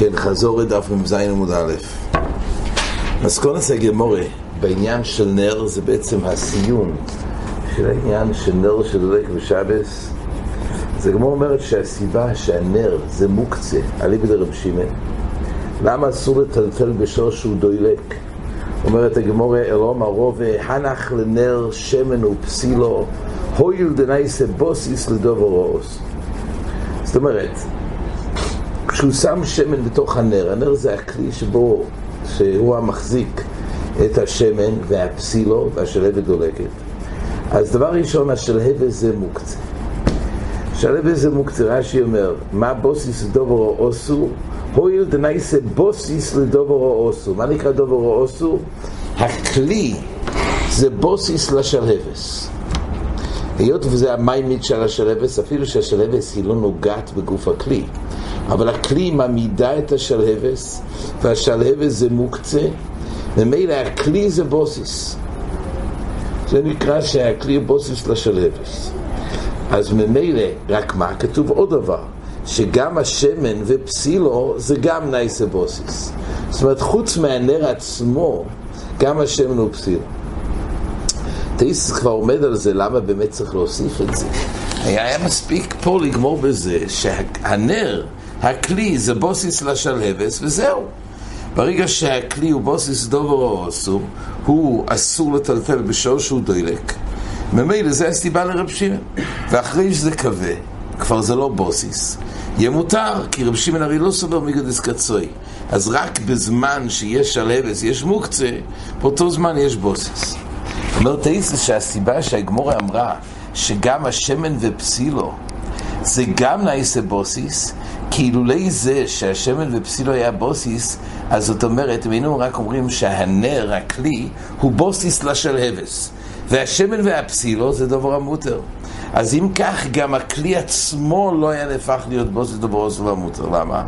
כן, חזור לדף מ"ז עמוד א'. מסקונס הגמורה בעניין של נר זה בעצם הסיום של העניין של נר של דולק ושבס. זה גמור אומרת שהסיבה שהנר זה מוקצה, אליבא דרב שמעון. למה אסור לטלטל בשור שהוא דוילק? אומרת הגמורה אלום הרוב הנח לנר שמן ופסילו הויל דנייסה בוסיס לדובר רועוס. זאת אומרת, כשהוא שם שמן בתוך הנר, הנר זה הכלי שבו, שהוא המחזיק את השמן והפסילו והשלהבת דולקת. אז דבר ראשון, השלהבת זה מוקצה. שלהבת זה מוקצה, רש"י אומר, מה בוסיס לדוברו אוסו? הואיל דנייסה בוסיס לדוברו אוסו. מה נקרא דוברו אוסו? הכלי זה בוסיס לשלהבס. היות וזה המיימית של השלהבס, אפילו שהשלהבס היא לא נוגעת בגוף הכלי. אבל הכלי מעמידה את השלהבס, והשלהבס זה מוקצה, ומילא הכלי זה בוסיס. זה נקרא שהכלי הוא בוסיס לשלהבס. אז ממילא, רק מה? כתוב עוד דבר, שגם השמן ופסילו זה גם נייסה בוסיס. זאת אומרת, חוץ מהנר עצמו, גם השמן הוא פסילו. טייס כבר עומד על זה, למה באמת צריך להוסיף את זה? היה מספיק פה לגמור בזה שהנר הכלי זה בוסיס לשלהבס, וזהו. ברגע שהכלי הוא בוסיס דובר או אסור, הוא אסור לטלטל בשור שהוא דוילק. ממילא זה הסיבה לרב שמעון. ואחרי שזה כבה, כבר זה לא בוסיס, יהיה מותר, כי רב שמעון הרי לא סובר מגדס קצוי. אז רק בזמן שיש שלהבס, יש מוקצה, באותו זמן יש בוסיס. אומר תאיסס שהסיבה שהגמורה אמרה שגם השמן ופסילו זה גם נעשה בוסיס, כי אילולי זה שהשמן ופסילו היה בוסיס, אז זאת אומרת, אם היינו רק אומרים שהנר, הכלי, הוא בוסיס לשלהבס. והשמן והפסילו זה דבר המותר. אז אם כך, גם הכלי עצמו לא היה נהפך להיות בוסיס דבר אסור והמותר. למה?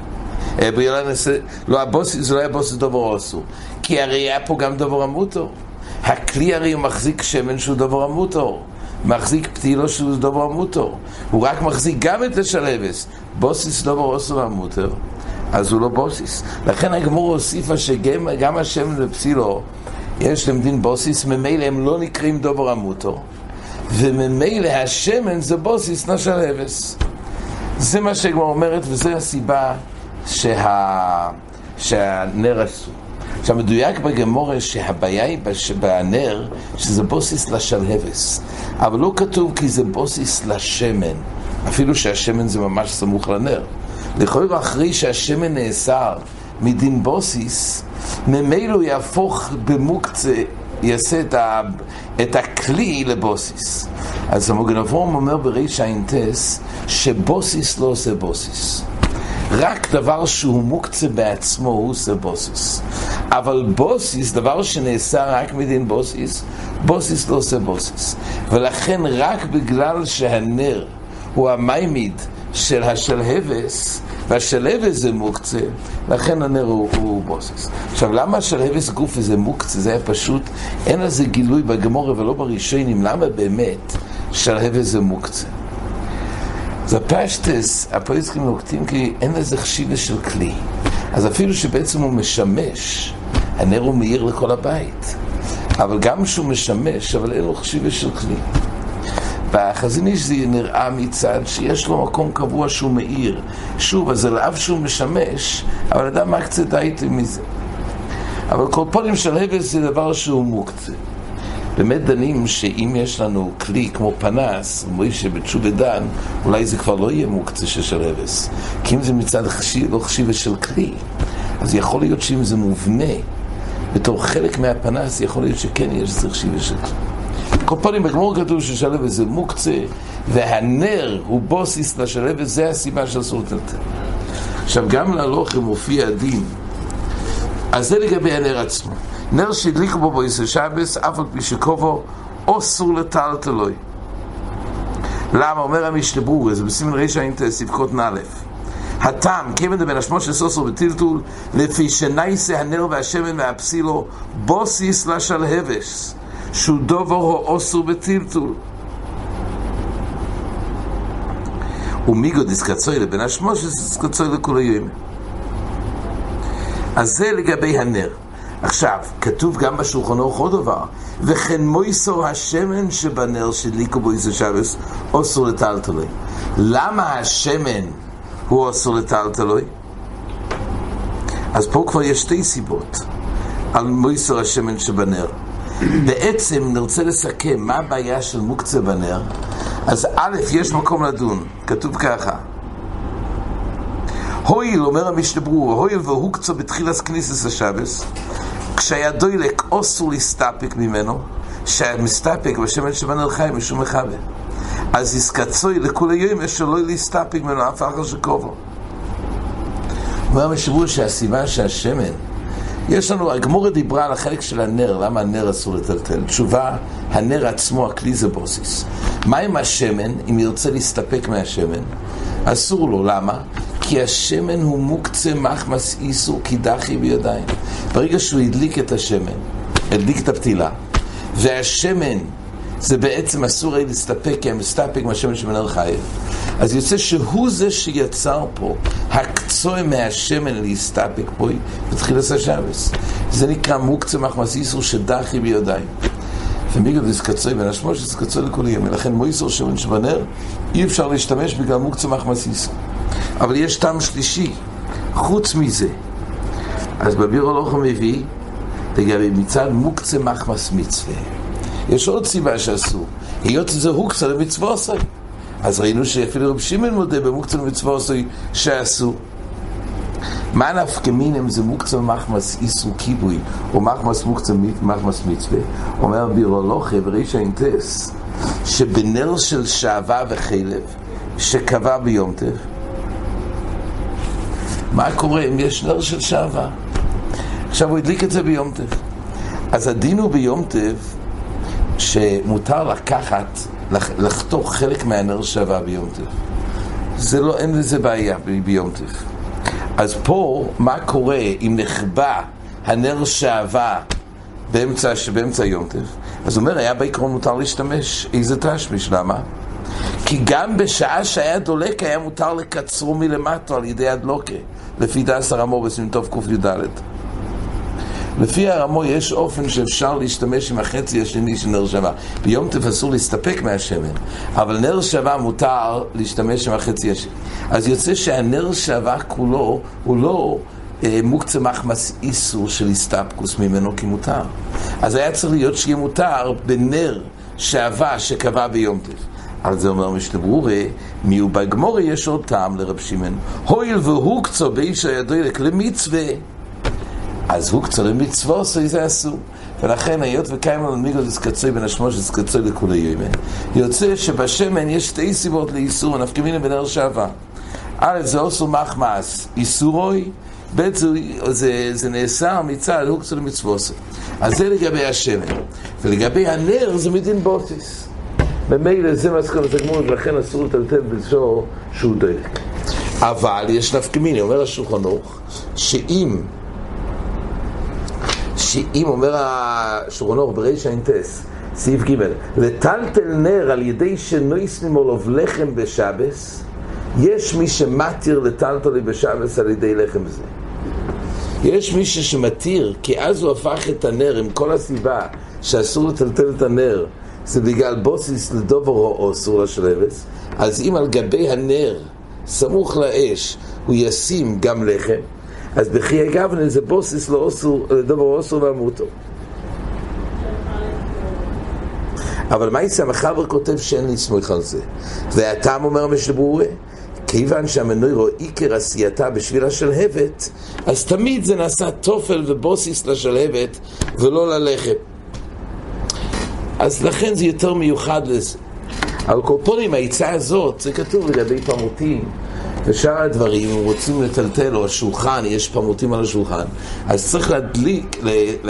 אה, לא, הבוסיס, זה לא היה בוסיס דבר אסור. כי הרי היה פה גם דבר המותר. הכלי הרי מחזיק שמן שהוא דבר המותר. מחזיק פתילו שהוא דבר מותר. הוא רק מחזיק גם את השלבס. בוסיס דבר אוסו והמותר, אז הוא לא בוסיס. לכן הגמור הוסיפה שגם השמן ופסילו, יש להם דין בוסיס, ממילא הם לא נקראים דבר המותר. וממילא השמן זה בוסיס נשלבס. זה מה שהגמור אומרת, וזו הסיבה שה... שהנר אסור. עכשיו מדויק בגמורה שהבעיה היא בנר שזה בוסיס לשלהבס אבל לא כתוב כי זה בוסיס לשמן. אפילו שהשמן זה ממש סמוך לנר. לכאורה אחרי שהשמן נאסר מדין בוסיס ממילא יהפוך במוקצה יעשה את, ה, את הכלי לבוסיס אז המוגנבורם אומר בריש האינטס שבוסיס לא עושה בוסיס רק דבר שהוא מוקצה בעצמו הוא עושה בוסיס. אבל בוסיס, דבר שנעשה רק מדין בוסיס, בוסיס לא עושה בוסיס. ולכן רק בגלל שהנר הוא המיימיד של השלהבס, והשלהבס זה מוקצה, לכן הנר הוא, הוא בוסיס. עכשיו, למה השלהבס גוף זה מוקצה? זה היה פשוט, אין לזה גילוי בגמורה ולא בראשונים, למה באמת שלהבס זה מוקצה? זה פשטס, הפויסקים נוקטים כי אין לזה חשיבה של כלי. אז אפילו שבעצם הוא משמש, הנר הוא מאיר לכל הבית. אבל גם שהוא משמש, אבל אין לו חשיבה של כלי. בחזון איש זה נראה מצד שיש לו מקום קבוע שהוא מאיר. שוב, אז על אף שהוא משמש, אבל אדם מקצה די מזה. אבל כל פונים של הבס זה דבר שהוא מוקצה. באמת דנים שאם יש לנו כלי כמו פנס, אומרים שבתשובה דן, אולי זה כבר לא יהיה מוקצה של שלהבס. כי אם זה מצד חשיב, לא חשיבה של כלי, אז יכול להיות שאם זה מובנה בתור חלק מהפנס, יכול להיות שכן יש לזה חשיבה של כלי. כל פעמים בגמור כתוב ששלהבס זה מוקצה, והנר הוא בוסיס לשלהבס, זה הסיבה של אסור לטלטל. עכשיו גם להלוך מופיע הדין, אז זה לגבי הנר עצמו. נר שהדליקו בו בויסר שבס, אף על פי שקובו, אוסור לטלטלוי. למה? אומר המשנה ברורה, זה בסימן רישא אינטרס, ספקות נ"א. הטעם, כיוון דבין השמות של סוסר וטלטול, לפי שנייסה הנר והשמן והפסילו, בוסיס לשלהבס, שהוא דובר או אוסור בטלטול. ומיגו דיסקצוי לבין השמות של דיסקצוי לכולי יום. אז זה לגבי הנר. עכשיו, כתוב גם בשולחן אורך עוד דבר, וכן מויסור השמן שבנר שהדליקו בו איזה שבס, אוסור לטלטלוי. למה השמן הוא אוסור לטלטלוי? אז פה כבר יש שתי סיבות על מויסור השמן שבנר. בעצם נרצה לסכם מה הבעיה של מוקצה בנר, אז א', יש מקום לדון, כתוב ככה הויל, אומר המשנה ברור, הויל והוקצו בתחילת כניסס השבס, כשהיה דוילק אוסור להסתפק ממנו, שהיה מסתפק בשמן שבנר חי משום מחווה. אז יסקצוי לכולי יום אשר לא להסתפק ממנו אף אחר שקובו. אומר המשנה שהסיבה שהשמן יש לנו, הגמורה דיברה על החלק של הנר, למה הנר אסור לטלטל? תשובה, הנר עצמו, הכלי זה בוסיס. מה עם השמן, אם ירצה להסתפק מהשמן? אסור לו, למה? כי השמן הוא מוקצה מחמס איסור קידחי בידיים. ברגע שהוא הדליק את השמן, הדליק את הפתילה, והשמן זה בעצם אסור היה להסתפק, כי המסתפק מהשמן שמנהל חייב. אז יוצא שהוא זה שיצר פה הקצוע מהשמן להסתפק פה בתחילת השבס. זה נקרא מוקצה מחמס איסור שדחי בידיים. ומיגד קצוי בין השמוש קצוי לכל יום, ולכן מויסור שמן שבנר אי אפשר להשתמש בגלל מוקצה מחמס איסור. אבל יש טעם שלישי, חוץ מזה. אז בביר הלוך מביא לגבי מצד מוקצה מחמס מצווה. יש עוד סיבה שעשו, היות שזה הוקצה למצווה עשוי. אז ראינו שאפילו רב שמעון מודה במוקצה למצווה עשוי שעשו. מה נפקא מינם זה מוקצה מחמס איסור כיבוי, או מחמס מוקצה מחמס מצווה, אומר בירולוכה בריש האינטס, שבנר של שעווה וחלב, שקבע ביום טף, מה קורה אם יש נר של שעווה? עכשיו הוא הדליק את זה ביום טף. אז הדין הוא ביום טף שמותר לקחת, לחתוך חלק מהנר שעווה ביום טף. זה לא, אין לזה בעיה ביום טף. אז פה, מה קורה אם נחבא הנר שעווה באמצע, באמצע יום טף? אז הוא אומר, היה בעיקרון מותר להשתמש איזה תשמיש, למה? כי גם בשעה שהיה דולק היה מותר לקצרו מלמטו על ידי הדלוקה, לפי דס הרמו בסמים טוב קי"ד. לפי הרמו יש אופן שאפשר להשתמש עם החצי השני של נר שווה. ביום טף אסור להסתפק מהשמן, אבל נר שווה מותר להשתמש עם החצי השני. אז יוצא שהנר שווה כולו הוא לא אה, מוקצה מחמס איסור של הסתפקוס ממנו כי מותר. אז היה צריך להיות שיהיה מותר בנר שווה שקבע ביום טף. על זה אומר משנה ברורה, מיהו בגמורי יש עוד טעם לרב שמעון. הואיל והוקצו באיש הידוילק למצווה, אז הוקצו למצווה, זה אסור. ולכן היות וקיימה למיגו דסקצוי בין השמוש דסקצוי לכולי יומה. יוצא שבשמן יש שתי סיבות לאיסור, נפקמינה בנר שעבה. א', זה אוסו מחמאס, איסורוי, ב', זה, זה, זה נאסר מצד הוקצו למצוות. אז זה לגבי השמן. ולגבי הנר זה מדין בוטיס. ממילא זה מסקנות הגמור, ולכן אסור לטלטל בזו שהוא דלק. אבל יש נפקמיני, אומר השולחן ערוך, שאם, שאם אומר השולחן ערוך בריש האינטס, סעיף ג' לטלטל נר על ידי שנויס ממולוב לחם בשבס, יש מי שמתיר לטלטלי בשבס על ידי לחם זה. יש מישהו שמתיר, כי אז הוא הפך את הנר עם כל הסיבה שאסור לטלטל את הנר זה בגלל בוסיס לדוברו אסור לשלבס, אז אם על גבי הנר, סמוך לאש, הוא ישים גם לחם, אז בחיי גבנה זה בוסיס לדוברו אסור לעמותו. אבל מה יצא? המחבר כותב שאין לסמוך על זה. והטעם אומר משבורה, כיוון שהמנוירו עיקר עשייתה בשביל השלהבת, אז תמיד זה נעשה תופל ובוסיס לשלהבת ולא ללחם. אז לכן זה יותר מיוחד לזה. על קורפונים, העצה הזאת, זה כתוב לגבי פמוטים ושאר הדברים, אם רוצים לטלטל, או השולחן, יש פמוטים על השולחן, אז צריך להדליק,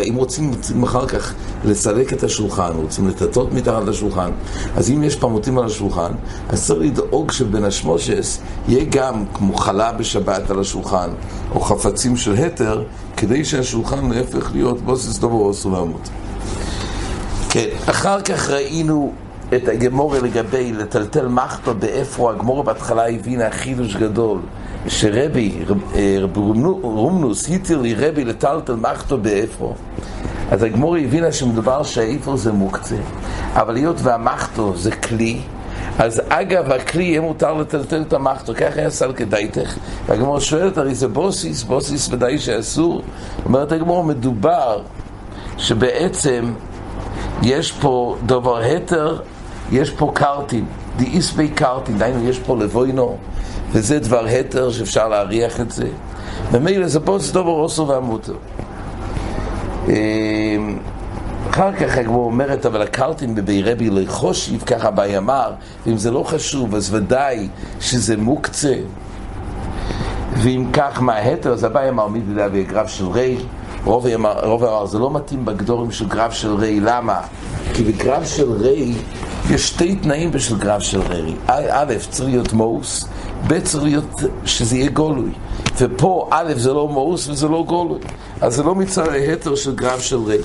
אם רוצים, אחר כך לסלק את השולחן, רוצים לטטות מתחת לשולחן, אז אם יש פמוטים על השולחן, אז צריך לדאוג שבין השמושס יהיה גם כמו חלה בשבת על השולחן, או חפצים של התר, כדי שהשולחן יהפך להיות בוסס דובו או סולמות. כן, אחר כך ראינו את הגמורה לגבי לטלטל מחטו באפרו, הגמורה בהתחלה הבינה חידוש גדול, שרבי, רב רומנוס, היטיל לי רבי לטלטל מחתו באפרו. אז הגמור הבינה שמדובר שהאיפר זה מוקצה, אבל היות והמחתו זה כלי, אז אגב הכלי יהיה מותר לטלטל את המחתו, ככה היה סל כדאיתך. והגמור שואלת, הרי זה בוסיס, בוסיס ודאי שאסור. אומרת הגמור, מדובר שבעצם יש פה דבר התר, יש פה קרטין, די בי קרטין, דהיינו יש פה לבוינו, וזה דבר התר שאפשר להריח את זה. ומילא זה בוס דבר אוסו והמוטר. אמ, אחר כך הגמור אומרת, אבל הקרטין בבי רבי לחושיב, ככה אביי אמר, ואם זה לא חשוב, אז ודאי שזה מוקצה. ואם כך, מה ההתר? אז אביי אמר, מי מידי בגרף של רי, רוב אמר, זה לא מתאים בגדורים של גרף של רי, למה? כי בגרף של רי יש שתי תנאים בשביל גרף של רי. א', צריך להיות מאוס, ב', צריך להיות שזה יהיה גולוי. ופה א', זה לא מאוס וזה לא גולוי. אז זה לא מצד ההתר של גרף של רי.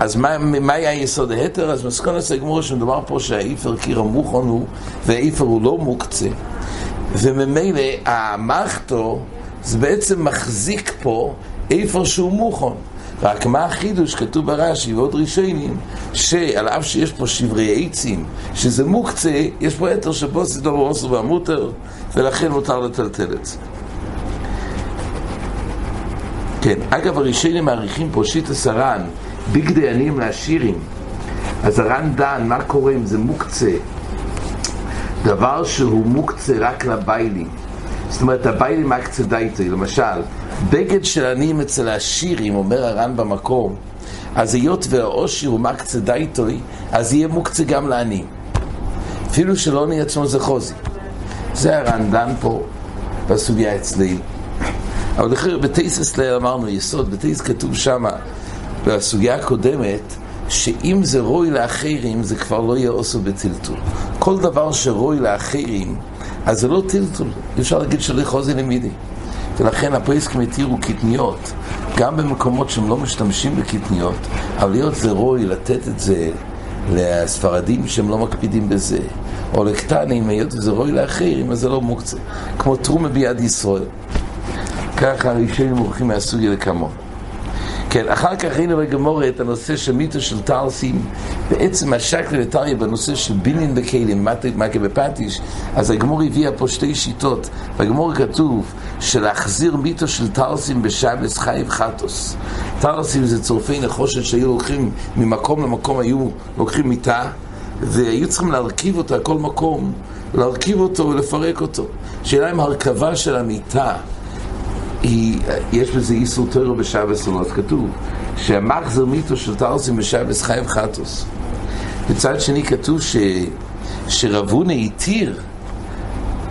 אז מה, מה היה יסוד ההתר? אז מסכונת הגמור שמדובר פה שהאיפר קיר המוכן הוא, והאיפר הוא לא מוקצה. וממילא המחתו זה בעצם מחזיק פה איפה שהוא מוכן. רק מה החידוש, כתוב ברש"י ועוד ראשונים, שעל אף שיש פה שברי עצים, שזה מוקצה, יש פה יתר שבו דבר עושו והמותר, ולכן מותר לטלטל את זה. כן, אגב הראשונים מעריכים פה שיטה הר"ן, בגדי עניים לעשירים. אז הר"ן דן, מה קורה אם זה מוקצה? דבר שהוא מוקצה רק לביילים. זאת אומרת, הביילים אקצה דייטי, למשל, בגד של עניים אצל העשירים, אומר הר"ן במקום, אז היות והעושר הוא מקצה דייטוי, אז יהיה מוקצה גם לעניים. אפילו שלא נהיה עצמו זה חוזי. זה הר"ן דן פה בסוגיה אצלי. אבל אחרי בטייס ליל אמרנו יסוד, בטייס כתוב שמה, בסוגיה הקודמת, שאם זה רוי לאחרים, זה כבר לא יהיה אוסו בטלטול. כל דבר שרוי לאחרים, אז זה לא טלטול. אי אפשר להגיד שלא חוזי למידי. ולכן הפריסקים התירו קטניות, גם במקומות שהם לא משתמשים בקטניות, אבל להיות זה רוי לתת את זה לספרדים שהם לא מקפידים בזה, או לקטנים, היות וזה רוי לאחרים, אז זה לא מוקצה. כמו תרומה ביד ישראל. ככה הראשונים מורחים מהסוגיה לכמון. כן, אחר כך ראינו בגמורה את הנושא של מיתו של טרסים, בעצם השקל לטריה בנושא של בינין בכלים, מכה בפטיש, אז הגמור הביאה פה שתי שיטות. בגמור כתוב שלהחזיר מיתו של טרסים בשבס חייב חטוס. טרסים זה צורפי נחושת שהיו לוקחים ממקום למקום, היו לוקחים מיטה, והיו צריכים להרכיב אותה כל מקום, להרכיב אותו ולפרק אותו. שאלה אם הרכבה של המיטה היא, יש בזה איסור טרו בשבס או כתוב שהמחזר מיתו של טרסים בשבס חייב חטוס. מצד שני כתוב ש, שרבונה התיר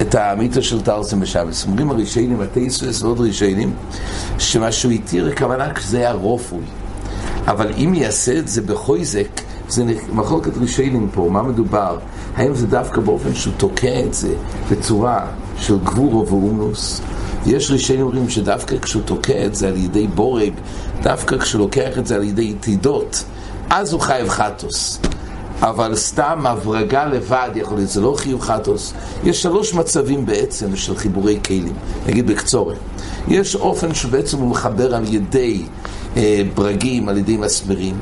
את המיתו של טרסים בשבס. אומרים הראשיינים, הטייסוס ועוד ראשיינים, שמה שהוא התיר הכוונה שזה היה רופוי. אבל אם יעשה את זה בחויזק, זה מחלוקת ראשיינים פה, מה מדובר? האם זה דווקא באופן שהוא תוקע את זה בצורה של גבורו ואומנוס? יש ראשי אומרים שדווקא כשהוא תוקע את זה על ידי בורג, דווקא כשהוא לוקח את זה על ידי יתידות, אז הוא חייב חטוס. אבל סתם הברגה לבד יכול להיות, זה לא חיוב חטוס. יש שלוש מצבים בעצם של חיבורי כלים, נגיד בקצורת. יש אופן שבעצם הוא מחבר על ידי אה, ברגים, על ידי מסמרים.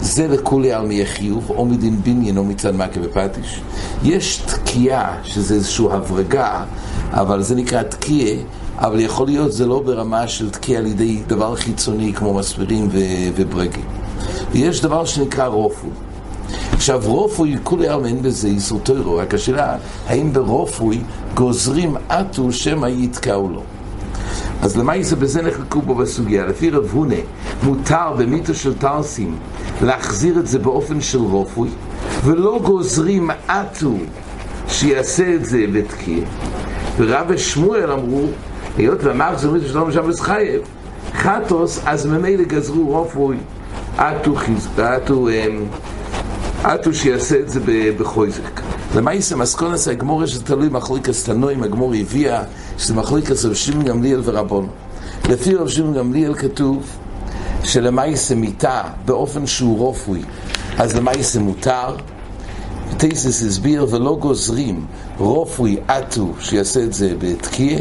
זה לכולי על מי חיוב, או מדין בניין או מצד מכה ופטיש. יש תקיעה, שזה איזושהי הברגה, אבל זה נקרא תקיעה, אבל יכול להיות זה לא ברמה של תקיעה על ידי דבר חיצוני כמו מסבירים ו- וברגים. ויש דבר שנקרא רופוי. עכשיו רופוי, כולי על אין בזה איסור טרו, רק השאלה, האם ברופוי גוזרים עטו שמא יתקעו לו. אז למה זה בזה נחלקו בו בסוגיה? לפי רב הונה, מותר במיתו של טרסים להחזיר את זה באופן של רופוי, ולא גוזרים עטו שיעשה את זה ותקיע. ורב ושמואל אמרו, היות ואמר זה מיתו של שלום שבס חייב, חטוס, אז ממילא גזרו רופוי, עטו עטו, אמ, עטו שיעשה את זה בחויזק. למעשה מסקונס הגמור שזה תלוי מחליקס תנועים, הגמור הביאה שזה מחליקס רב שמעון גמליאל ורבון. לפי רב שמעון גמליאל כתוב שלמעשה מיטה באופן שהוא רופוי, אז למעשה מותר. טייסס הסביר ולא גוזרים רופוי עטו שיעשה את זה בתקיע,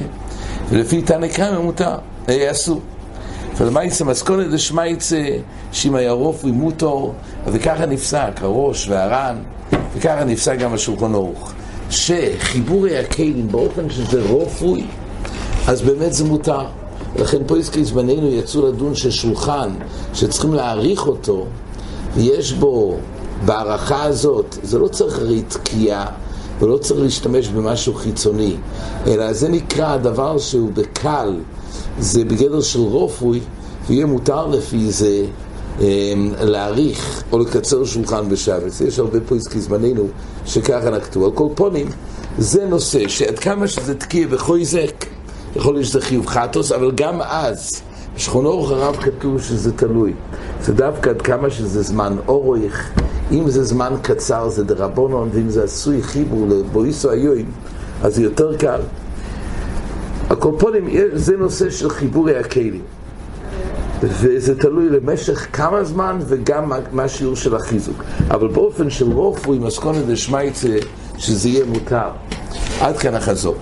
ולפי תנא קרמא מותר, אה, אסור. ולמעשה מסכונת דשמייצה שאם היה רופוי מוטור, וככה נפסק הראש והר"ן, וככה נפסק גם השולחון ערוך. שחיבורי הכלים באופן שזה רופוי, אז באמת זה מותר. לכן פה עסקי זמננו יצאו לדון ששולחן, שצריכים להעריך אותו, ויש בו, בהערכה הזאת, זה לא צריך הרי תקיעה, ולא צריך להשתמש במשהו חיצוני, אלא זה נקרא הדבר שהוא בקל, זה בגדר של רופוי, ויהיה מותר לפי זה אמ, להעריך או לקצר שולחן בשבת. יש הרבה פה עסקי זמננו שככה נקטו. על כל פונים, זה נושא שעד כמה שזה תקיע וחויזק, יכול להיות שזה חיוב חטוס, אבל גם אז, בשכונו אורך הרב כתוב שזה תלוי. זה דווקא עד כמה שזה זמן אורך, אם זה זמן קצר זה דרבונון, ואם זה עשוי חיבור לבויסו היואים, אז זה יותר קל. הקופונים, זה נושא של חיבורי הכלים. וזה תלוי למשך כמה זמן וגם מה השיעור של החיזוק. אבל באופן של עם אסכונה דשמייצה שזה יהיה מותר. עד כאן החזור.